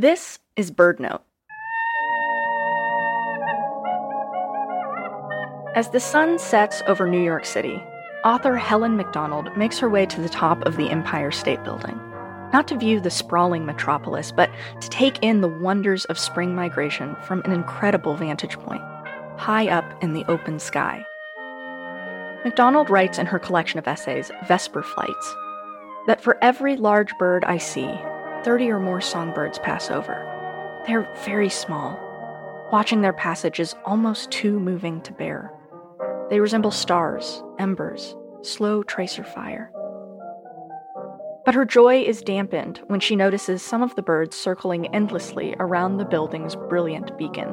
This is BirdNote. As the sun sets over New York City, author Helen Macdonald makes her way to the top of the Empire State Building. Not to view the sprawling metropolis, but to take in the wonders of spring migration from an incredible vantage point, high up in the open sky. Macdonald writes in her collection of essays, Vesper Flights, that for every large bird I see, 30 or more songbirds pass over. They're very small. Watching their passage is almost too moving to bear. They resemble stars, embers, slow tracer fire. But her joy is dampened when she notices some of the birds circling endlessly around the building's brilliant beacon.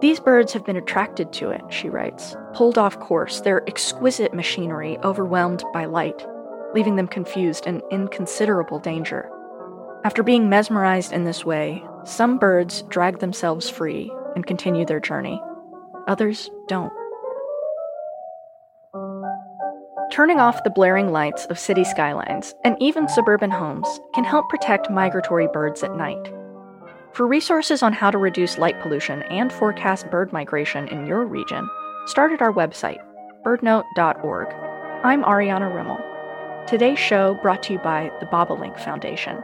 These birds have been attracted to it, she writes, pulled off course, their exquisite machinery overwhelmed by light, leaving them confused and in considerable danger. After being mesmerized in this way, some birds drag themselves free and continue their journey. Others don't. Turning off the blaring lights of city skylines and even suburban homes can help protect migratory birds at night. For resources on how to reduce light pollution and forecast bird migration in your region, start at our website, birdnote.org. I'm Ariana Remmel. Today's show brought to you by the Bobolink Foundation.